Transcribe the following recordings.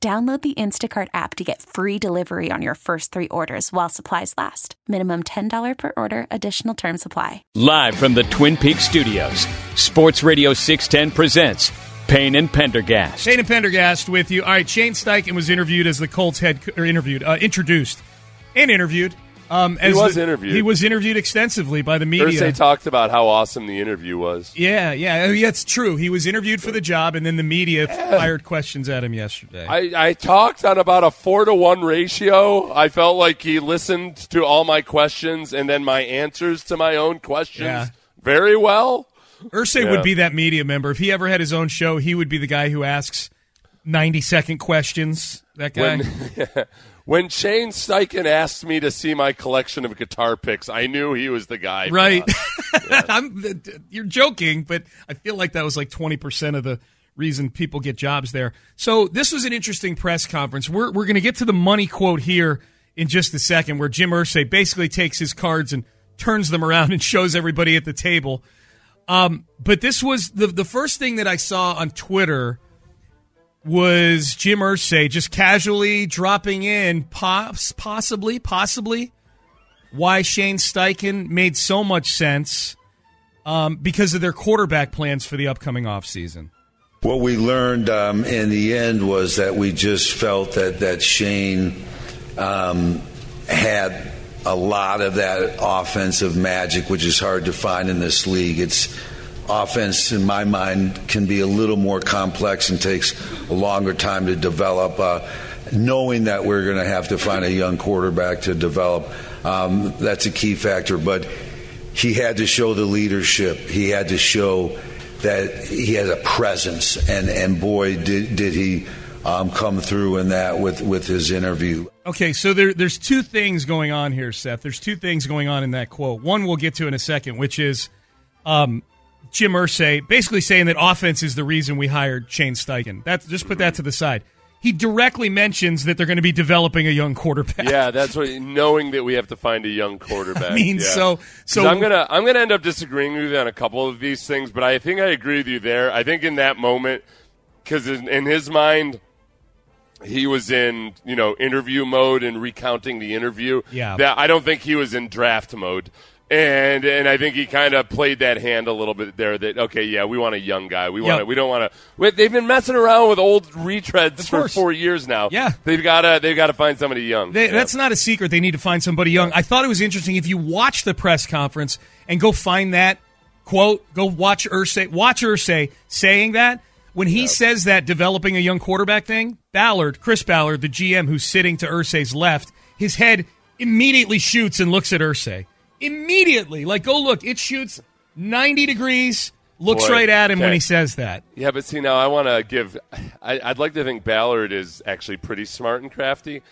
Download the Instacart app to get free delivery on your first three orders while supplies last. Minimum $10 per order, additional term supply. Live from the Twin Peaks studios, Sports Radio 610 presents Payne and Pendergast. Payne and Pendergast with you. All right, Shane Steichen was interviewed as the Colts head, or interviewed, uh, introduced and interviewed. Um, He was the- interviewed. He was interviewed extensively by the media. Thursday talked about how awesome the interview was. yeah, yeah, yeah, it's true. He was interviewed for the job, and then the media fired questions at him yesterday. I, I talked on about a four to one ratio. I felt like he listened to all my questions and then my answers to my own questions Yeah. very well. Irsay Yeah. would be that media member. If he ever had his own show, he would be the guy who asks 90 second questions. That guy. When, when Shane Steichen asked me to see my collection of guitar picks, I knew he was the guy. right. I'm, you're joking, but I feel like that was like 20% of the reason people get jobs there. So this was an interesting press conference. We're, we're going to get to the money quote here in just a second, where Jim Irsay basically takes his cards and turns them around and shows everybody at the table. Um, but this was the the first thing that I saw on Twitter was Jim Irsay just casually dropping in, poss- possibly, possibly, why Shane Steichen made so much sense um, because of their quarterback plans for the upcoming offseason. What we learned um, in the end was that we just felt that that Shane um, had a lot of that offensive magic, which is hard to find in this league. It's offense, in my mind, can be a little more complex and takes a longer time to develop. Uh, knowing that we're going to have to find a young quarterback to develop, um, that's a key factor. But he had to show the leadership. He had to show that he has a presence, and and boy, did did he um, come through in that with with his interview. Okay, so there, there's two things going on here, Seth. There's two things going on in that quote. One we'll get to in a second, which is um, Jim Irsay basically saying that offense is the reason we hired Shane Steichen. That's just put that to the side. He directly mentions that they're going to be developing a young quarterback. Yeah, that's what. Knowing that we have to find a young quarterback. I mean, yeah. so- so- I'm gonna I'm gonna end up disagreeing with you on a couple of these things, but I think I agree with you there. I think in that moment, because in, in his mind, he was in you know interview mode and recounting the interview. Yeah. that I don't think he was in draft mode. And and I think he kind of played that hand a little bit there. That okay, yeah, we want a young guy. We want Yep. we don't want to. They've been messing around with old retreads for four years now. Yeah. they've got to they've got to find somebody young. They, Yeah. That's not a secret. They need to find somebody young. I thought it was interesting. If you watch the press conference and go find that quote, go watch Irsay, watch Irsay saying that. When he says that developing a young quarterback thing, Ballard, Chris Ballard, the GM who's sitting to Irsay's left, his head immediately shoots and looks at Irsay. Immediately. Like, go look. It shoots 90 degrees, looks Boy, right at him when he says that. Yeah, but see now I want to give. I, I'd like to think Ballard is actually pretty smart and crafty.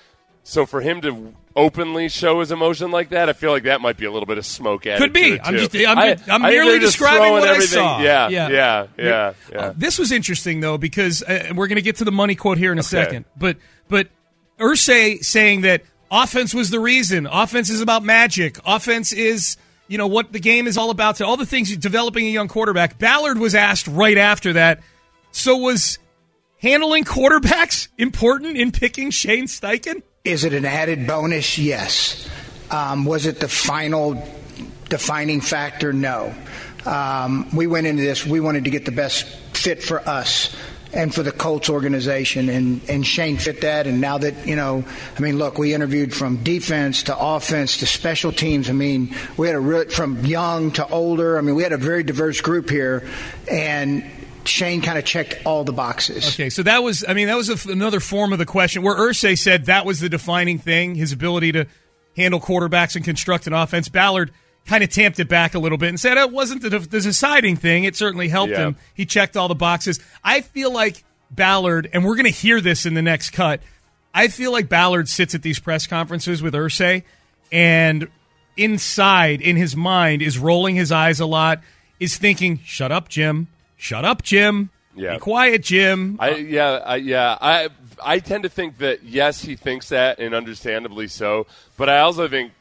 So for him to openly show his emotion like that, I feel like that might be a little bit of smoke added. Could be. I'm just- I'm- I- I'm I merely describing what I everything- saw. Yeah, Yeah. yeah, yeah, yeah. Uh, this was interesting though because uh, we're going to get to the money quote here in a Okay. second. But but Irsay saying that offense was the reason. Offense is about magic. Offense is you know what the game is all about. To all the things developing a young quarterback. Ballard was asked right after that. So was handling quarterbacks important in picking Shane Steichen? Is it an added bonus? Yes. Um, was it the final defining factor? No. Um, we went into this, we wanted to get the best fit for us and for the Colts organization. And, and Shane fit that. And now that, you know, I mean, look, we interviewed from defense to offense to special teams. I mean, we had a real, from young to older. I mean, we had a very diverse group here. And Shane kind of checked all the boxes. Okay, so that was, I mean, that was a, another form of the question where Irsay said that was the defining thing, his ability to handle quarterbacks and construct an offense. Ballard kind of tamped it back a little bit and said oh, it wasn't the, the deciding thing. It certainly helped yeah. him. He checked all the boxes. I feel like Ballard, and we're going to hear this in the next cut. I feel like Ballard sits at these press conferences with Irsay, and inside, in his mind, is rolling his eyes a lot, is thinking, "Shut up, Jim." shut up, Jim. Yeah. Be quiet, Jim. I, yeah, I, yeah. I I tend to think that yes, he thinks that, and understandably so. But I also think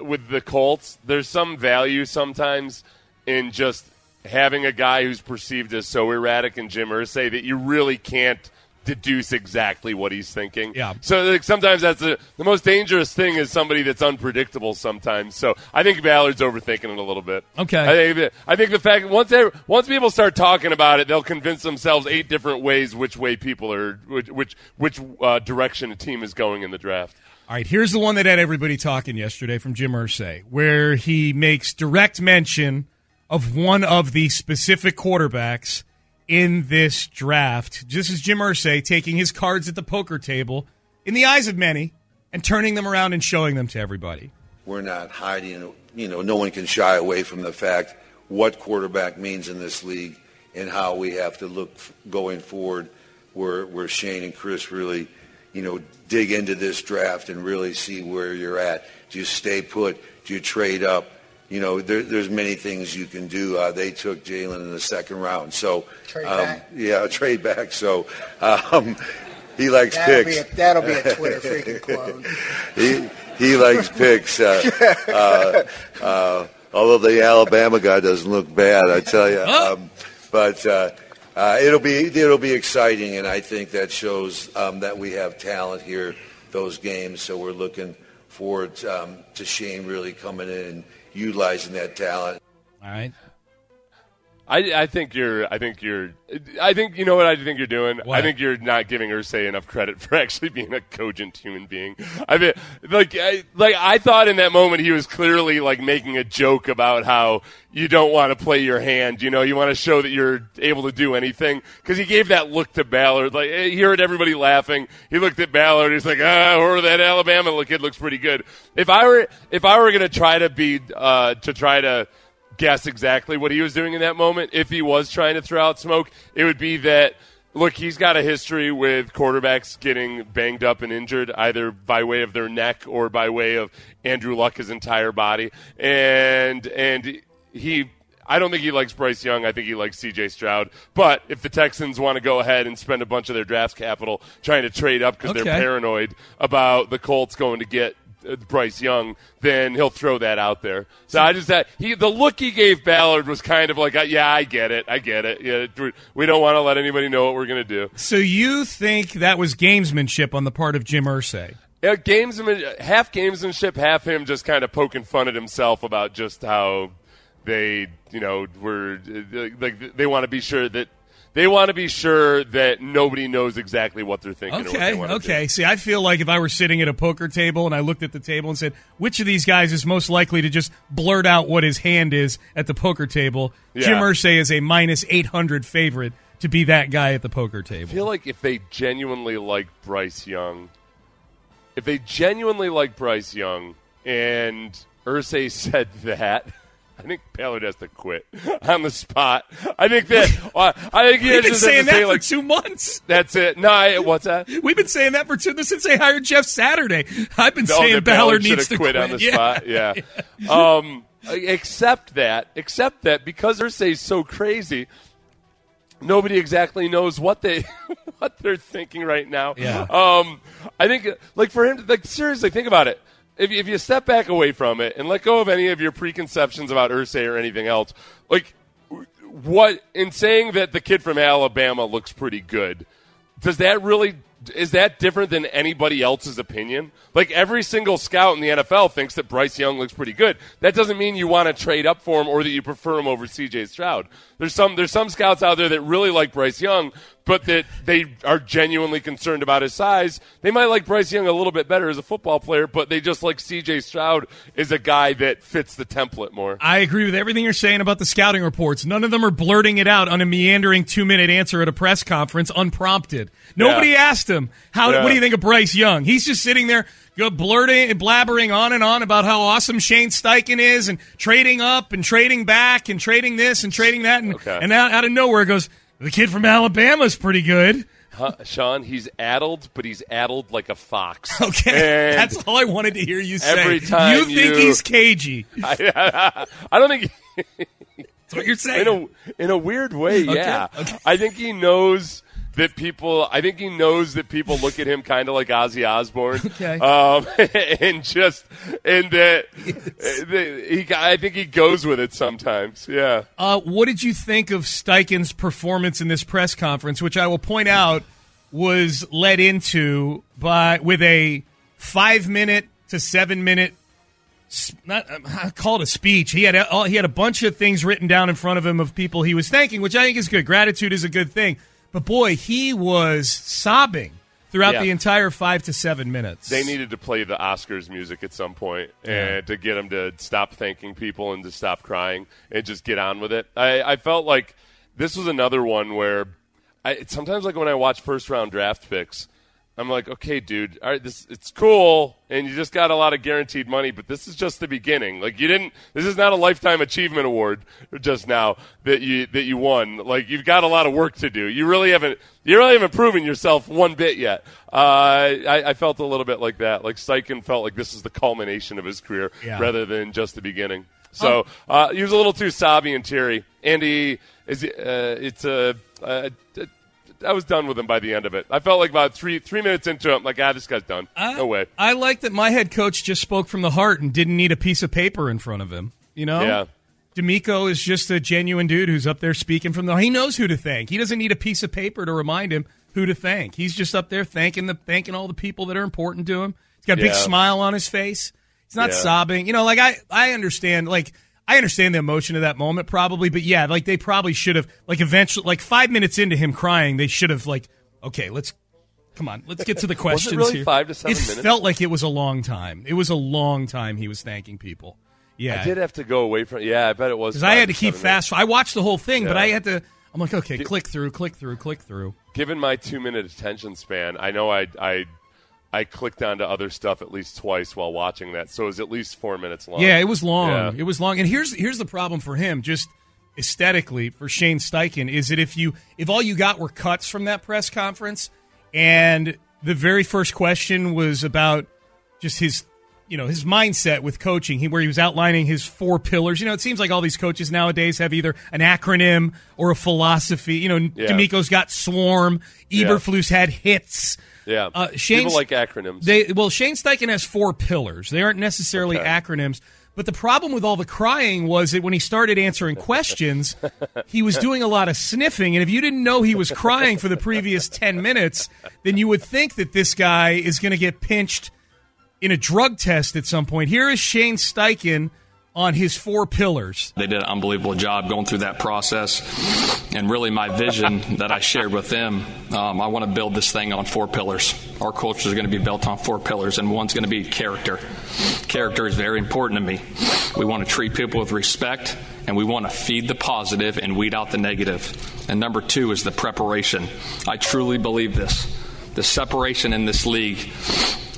with the Colts, there's some value sometimes in just having a guy who's perceived as so erratic and Jim Irsay that you really can't deduce exactly what he's thinking. Yeah. So like, sometimes that's a, the most dangerous thing is somebody that's unpredictable. Sometimes. So I think Ballard's overthinking it a little bit. Okay. I think I think the fact once they once people start talking about it, they'll convince themselves eight different ways which way people are which which, which uh, direction a team is going in the draft. All right, here's the one that had everybody talking yesterday from Jim Irsay, where he makes direct mention of one of the specific quarterbacks in this draft. Just as Jim Irsay taking his cards at the poker table in the eyes of many and turning them around and showing them to everybody. We're not hiding, you know, no one can shy away from the fact what quarterback means in this league and how we have to look going forward where, where Shane and Chris really, you know, dig into this draft and really see where you're at. Do you stay put? Do you trade up? you know, there, there's many things you can do. Uh, they took Jalen in the second round, so trade um, back. yeah, trade back. So um, he likes that'll picks. Be a, that'll be a Twitter freaking quote. he he likes picks. Uh, uh, uh, although the Alabama guy doesn't look bad, I tell you. Um, but uh, it'll be it'll be exciting, and I think that shows um, that we have talent here. Those games, so we're looking forward um, to Shane really coming in and utilizing that talent. All right. I, I think you're. I think you're. I think you know what I think you're doing. What? I think you're not giving Irsay enough credit for actually being a cogent human being. I mean, like, I, like I thought in that moment he was clearly like making a joke about how you don't want to play your hand. You know, you want to show that you're able to do anything because he gave that look to Ballard. Like he heard everybody laughing. He looked at Ballard. He's like, ah, or that Alabama kid looks pretty good. If I were, if I were going to try to be, uh, to try to guess exactly what he was doing in that moment, if he was trying to throw out smoke, it would be that look, he's got a history with quarterbacks getting banged up and injured, either by way of their neck or by way of Andrew Luck, his entire body. And and he I don't think he likes Bryce Young. I think he likes C.J. Stroud. But if the Texans want to go ahead and spend a bunch of their draft capital trying to trade up because okay. they're paranoid about the Colts going to get Bryce Young, then he'll throw that out there. So I just that he the look he gave Ballard was kind of like, uh, yeah, I get it, I get it. Yeah, we don't want to let anybody know what we're going to do. So you think that was gamesmanship on the part of Jim Irsay? Yeah, gamesman, half gamesmanship, half him just kind of poking fun at himself about just how they, you know, were like they want to be sure that they want to be sure that nobody knows exactly what they're thinking. Okay, okay. Do. See, I feel like if I were sitting at a poker table and I looked at the table and said, which of these guys is most likely to just blurt out what his hand is at the poker table, yeah. Jim Irsay is a minus 800 favorite to be that guy at the poker table. I feel like if they genuinely like Bryce Young, if they genuinely like Bryce Young and Irsay said that – I think Ballard has to quit on the spot. I think that. Uh, I think he We've been saying that say, for like, two months. That's it. No, I, what's that? We've been saying that for two since they hired Jeff Saturday. I've been oh, saying Ballard, Ballard needs to quit, quit on the yeah. spot. Yeah. um, except that, except that because Irsay's so crazy, nobody exactly knows what they what they're thinking right now. Yeah. Um, I think like for him, like seriously, think about it. If if you step back away from it and let go of any of your preconceptions about Irsay or anything else, like what in saying that the kid from Alabama looks pretty good, does that really is that different than anybody else's opinion? Like every single scout in the NFL thinks that Bryce Young looks pretty good. That doesn't mean you want to trade up for him or that you prefer him over CJ Stroud. There's some there's some scouts out there that really like Bryce Young, but that they are genuinely concerned about his size. They might like Bryce Young a little bit better as a football player, but they just like CJ Stroud is a guy that fits the template more. I agree with everything you're saying about the scouting reports. None of them are blurting it out on a meandering two minute answer at a press conference unprompted. Nobody Yeah. asked him how. Yeah. What do you think of Bryce Young? He's just sitting there, go blurting, blabbering on and on about how awesome Shane Steichen is, and trading up and trading back and trading this and trading that, and Okay. and out, out of nowhere it goes. The kid from Alabama's pretty good. Huh, Sean, he's addled, but he's addled like a fox. Okay, And that's all I wanted to hear you say. every time you think you- he's cagey. I, I don't think. That's what you're saying. in a in a weird way, yeah. okay. I think he knows that people. I think he knows that people look at him kind of like Ozzy Osbourne. Okay. Um, and just and that that he. I think he goes with it sometimes. Yeah. Uh, what did you think of Steichen's performance in this press conference, which I will point out was led into by with a five minute to seven minute not um, I call it a speech. He had a, all- he had a bunch of things written down in front of him of people he was thanking, which I think is good. Gratitude is a good thing. But boy, he was sobbing throughout Yeah. the entire five to seven minutes. They needed to play the Oscars music at some point and to get him to stop thanking people and to stop crying and just get on with it. I, I felt like this was another one where I sometimes like when I watch first round draft picks, I'm like, okay, dude, all right, this it's cool, and you just got a lot of guaranteed money, but this is just the beginning. Like you didn't, this is not a lifetime achievement award just now that you that you won. Like you've got a lot of work to do. You really haven't, you really haven't proven yourself one bit yet. Uh, I, I felt a little bit like that. Like Steichen felt like this is the culmination of his career Yeah. rather than just the beginning. So uh, he was a little too sobby and teary, and he is. Uh, it's a. Uh, I was done with him by the end of it. I felt like about three three minutes into it, I'm like, ah, this guy's done. no way. I like that my head coach just spoke from the heart and didn't need a piece of paper in front of him. You know? Yeah. DeMeco is just a genuine dude who's up there speaking from the. He knows who to thank. He doesn't need a piece of paper to remind him who to thank. He's just up there thanking the thanking all the people that are important to him. He's got a big smile on his face. He's not Yeah. sobbing. You know, like I I understand like I understand the emotion of that moment probably, but yeah, like they probably should have like eventually like five minutes into him crying, they should have like okay, let's come on, let's get to the questions really here. five to seven it minutes? felt like it was a long time. It was a long time he was thanking people. Yeah, I did have to go away from. Yeah, I bet it was. because I had to keep fast. I watched the whole thing, but I had to. I'm like, okay, click through, click through, click through. Given my two minute attention span, I know I I I clicked onto other stuff at least twice while watching that, so it was at least four minutes long. Yeah, it was long. Yeah. It was long. And here's here's the problem for him, just aesthetically for Shane Steichen, is that if you if all you got were cuts from that press conference, and the very first question was about just his you know his mindset with coaching, he, where he was outlining his four pillars. You know, it seems like all these coaches nowadays have either an acronym or a philosophy. You know, Yeah. DeMeco's got Swarm, Yeah. Eberflus had hits. Yeah. Uh, Shane's- People like acronyms. They well, Shane Steichen has four pillars. They aren't necessarily Okay. acronyms. But the problem with all the crying was that when he started answering questions, he was doing a lot of sniffing. And if you didn't know he was crying for the previous 10 minutes, then you would think that this guy is going to get pinched in a drug test at some point. Here is Shane Steichen on his four pillars. They did an unbelievable job going through that process. And really, my vision that I shared with them um, I want to build this thing on four pillars. Our culture is going to be built on four pillars, and one's going to be character. Character is very important to me. We want to treat people with respect, and we want to feed the positive and weed out the negative. And number two is the preparation. I truly believe this. The separation in this league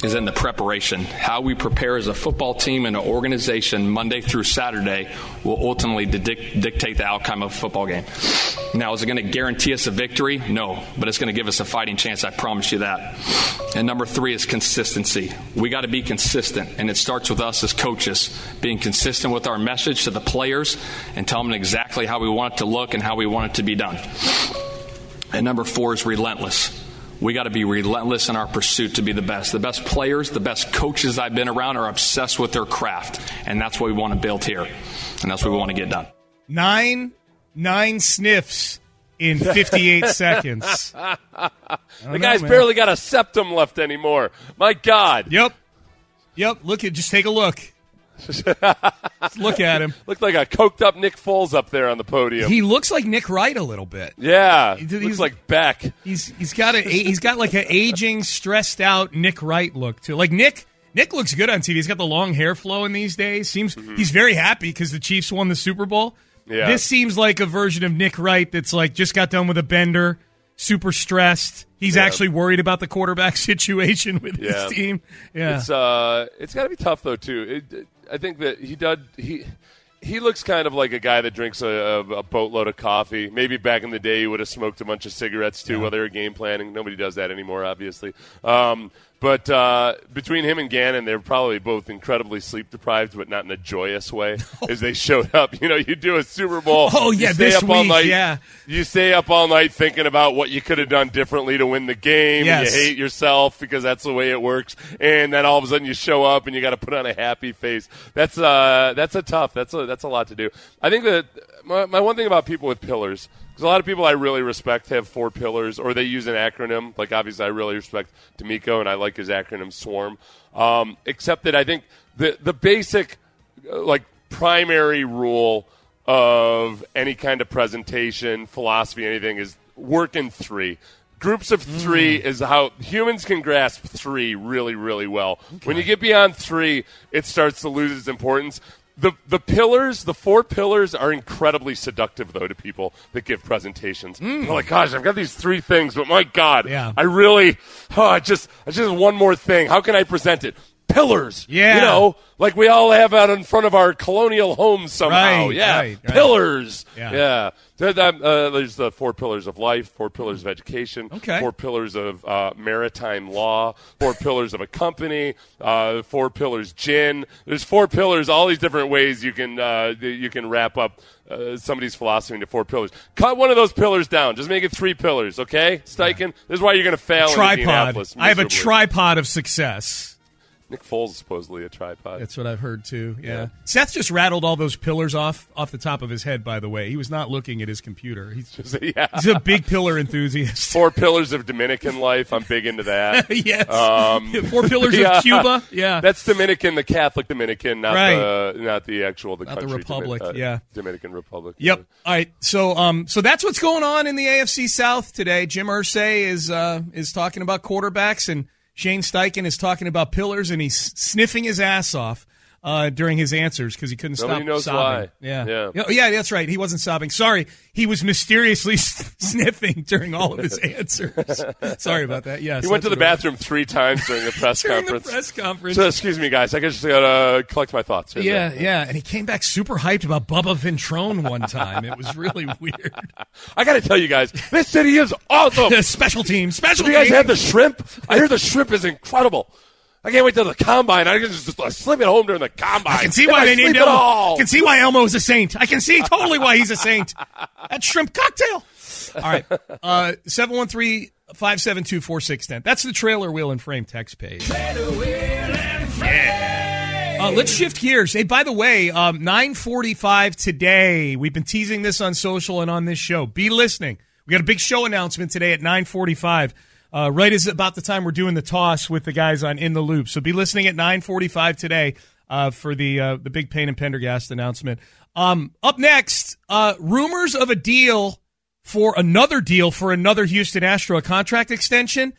is in the preparation. How we prepare as a football team and an organization Monday through Saturday will ultimately dic- dictate the outcome of a football game. Now, is it going to guarantee us a victory? No, but it's going to give us a fighting chance. I promise you that. And number three is consistency. We got to be consistent, and it starts with us as coaches being consistent with our message to the players and tell them exactly how we want it to look and how we want it to be done. And number four is relentless. We got to be relentless in our pursuit to be the best. The best players, the best coaches I've been around are obsessed with their craft. And that's what we want to build here. And that's what we want to get done. Nine, nine sniffs in 58 seconds. The guy's man. barely got a septum left anymore. My God. Yep. Yep. Look at, just take a look. Look at him. Looked like a coked up Nick Foles up there on the podium. He looks like Nick Wright a little bit. yeah. He's- Looks like Beck. He's he's got a he's got like an aging, stressed out Nick Wright look too. Like Nick Nick looks good on TV. He's got the long hair flowing these days. Seems he's very happy because the Chiefs won the Super Bowl. Yeah. This seems like a version of Nick Wright that's like just got done with a bender, super stressed. He's Yeah. actually worried about the quarterback situation with Yeah. his team. Yeah. It's uh, it's got to be tough though too. It, I think that he does he. He looks kind of like a guy that drinks a, a, a boatload of coffee. Maybe back in the day, he would have smoked a bunch of cigarettes too while they were game planning. Nobody does that anymore, obviously. Um, but uh, between him and Gannon, they're probably both incredibly sleep deprived, but not in a joyous way. As they showed up, you know, you do a Super Bowl. Oh, you yeah, stay this up all week, night. yeah. you stay up all night thinking about what you could have done differently to win the game. and Yes. you hate yourself because that's the way it works. And then all of a sudden you show up and you got to put on a happy face. That's uh, that's a tough. That's a that's a lot to do. I think that my, my one thing about people with pillars. Because a lot of people I really respect have four pillars, or they use an acronym. Like obviously, I really respect DeMeco, and I like his acronym SWARM. Um, except that I think the the basic, uh, like primary rule of any kind of presentation, philosophy, anything is work in three. Groups of three is how humans can grasp three really, really well. When you get beyond three, it starts to lose its importance. The, the pillars, the four pillars, are incredibly seductive, though, to people that give presentations. Hmm. They're like, gosh, I've got these three things, but my God, Yeah. I really, oh, I just, I just one more thing. How can I present it? Pillars. Yeah. You know, like we all have out in front of our colonial homes somehow. Right, yeah. right, right. Pillars. Yeah. Yeah. Uh, there's the four pillars of life, four pillars of education, Okay. four pillars of uh, maritime law, four pillars of a company, uh, four pillars gin. There's four pillars, all these different ways you can uh, you can wrap up uh, somebody's philosophy into four pillars. Cut one of those pillars down. Just make it three pillars, okay? Steichen, this is why you're going to fail in tripod. Indianapolis. I have a tripod of success. Nick Foles is supposedly a tripod. That's what I've heard too. Yeah. Yeah. Seth just rattled all those pillars off off the top of his head. By the way, he was not looking at his computer. He's just yeah. he's a big pillar enthusiast. Four pillars of Dominican life. I'm big into that. yes. Um, Four pillars yeah. of Cuba. Yeah. That's Dominican, the Catholic Dominican, not Right. the not the actual the Not the republic, Domin- uh, yeah. Dominican Republic. Yep. All right. So, um, so that's what's going on in the AFC South today. Jim Irsay is uh, is talking about quarterbacks, and Shane Steichen is talking about pillars, and he's sniffing his ass off uh, during his answers because he couldn't Nobody stop knows sobbing. why. Yeah. Yeah. Yeah, yeah, that's right. He wasn't sobbing. Sorry, he was mysteriously sniffing during all of his answers. Sorry about that. Yes, He went to the it was. bathroom three times during the press During the conference. press conference. So excuse me, guys. I just gotta collect my thoughts. Here, Yeah, yeah, and he came back super hyped about Bubba Ventrone one time. It was really weird. I gotta tell you guys, this city is awesome. special team, special Have you guys team. had the shrimp? I hear the shrimp is incredible. I can't wait till the combine. I can just uh, slip it home during the combine. I can see why they named sleep Elmo. all. I can see why Elmo is a saint. I can see totally why he's a saint. That shrimp cocktail. All right. Uh 713-572-4610. That's the trailer wheel and frame text page. Trailer wheel and Uh, let's shift gears. Hey, by the way, um, 945 today. We've been teasing this on social and on this show. Be listening. We got a big show announcement today at 945. Uh, right is about the time we're doing the toss with the guys on In the Loop. So be listening at 945 today uh, for the uh, the big Payne and Pendergast announcement. Um, up next, uh, rumors of a deal for another deal for another Houston Astro contract extension.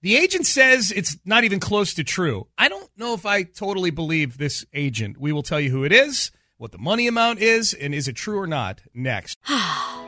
The agent says it's not even close to true. I don't know if I totally believe this agent. We will tell you who it is, what the money amount is, and is it true or not next.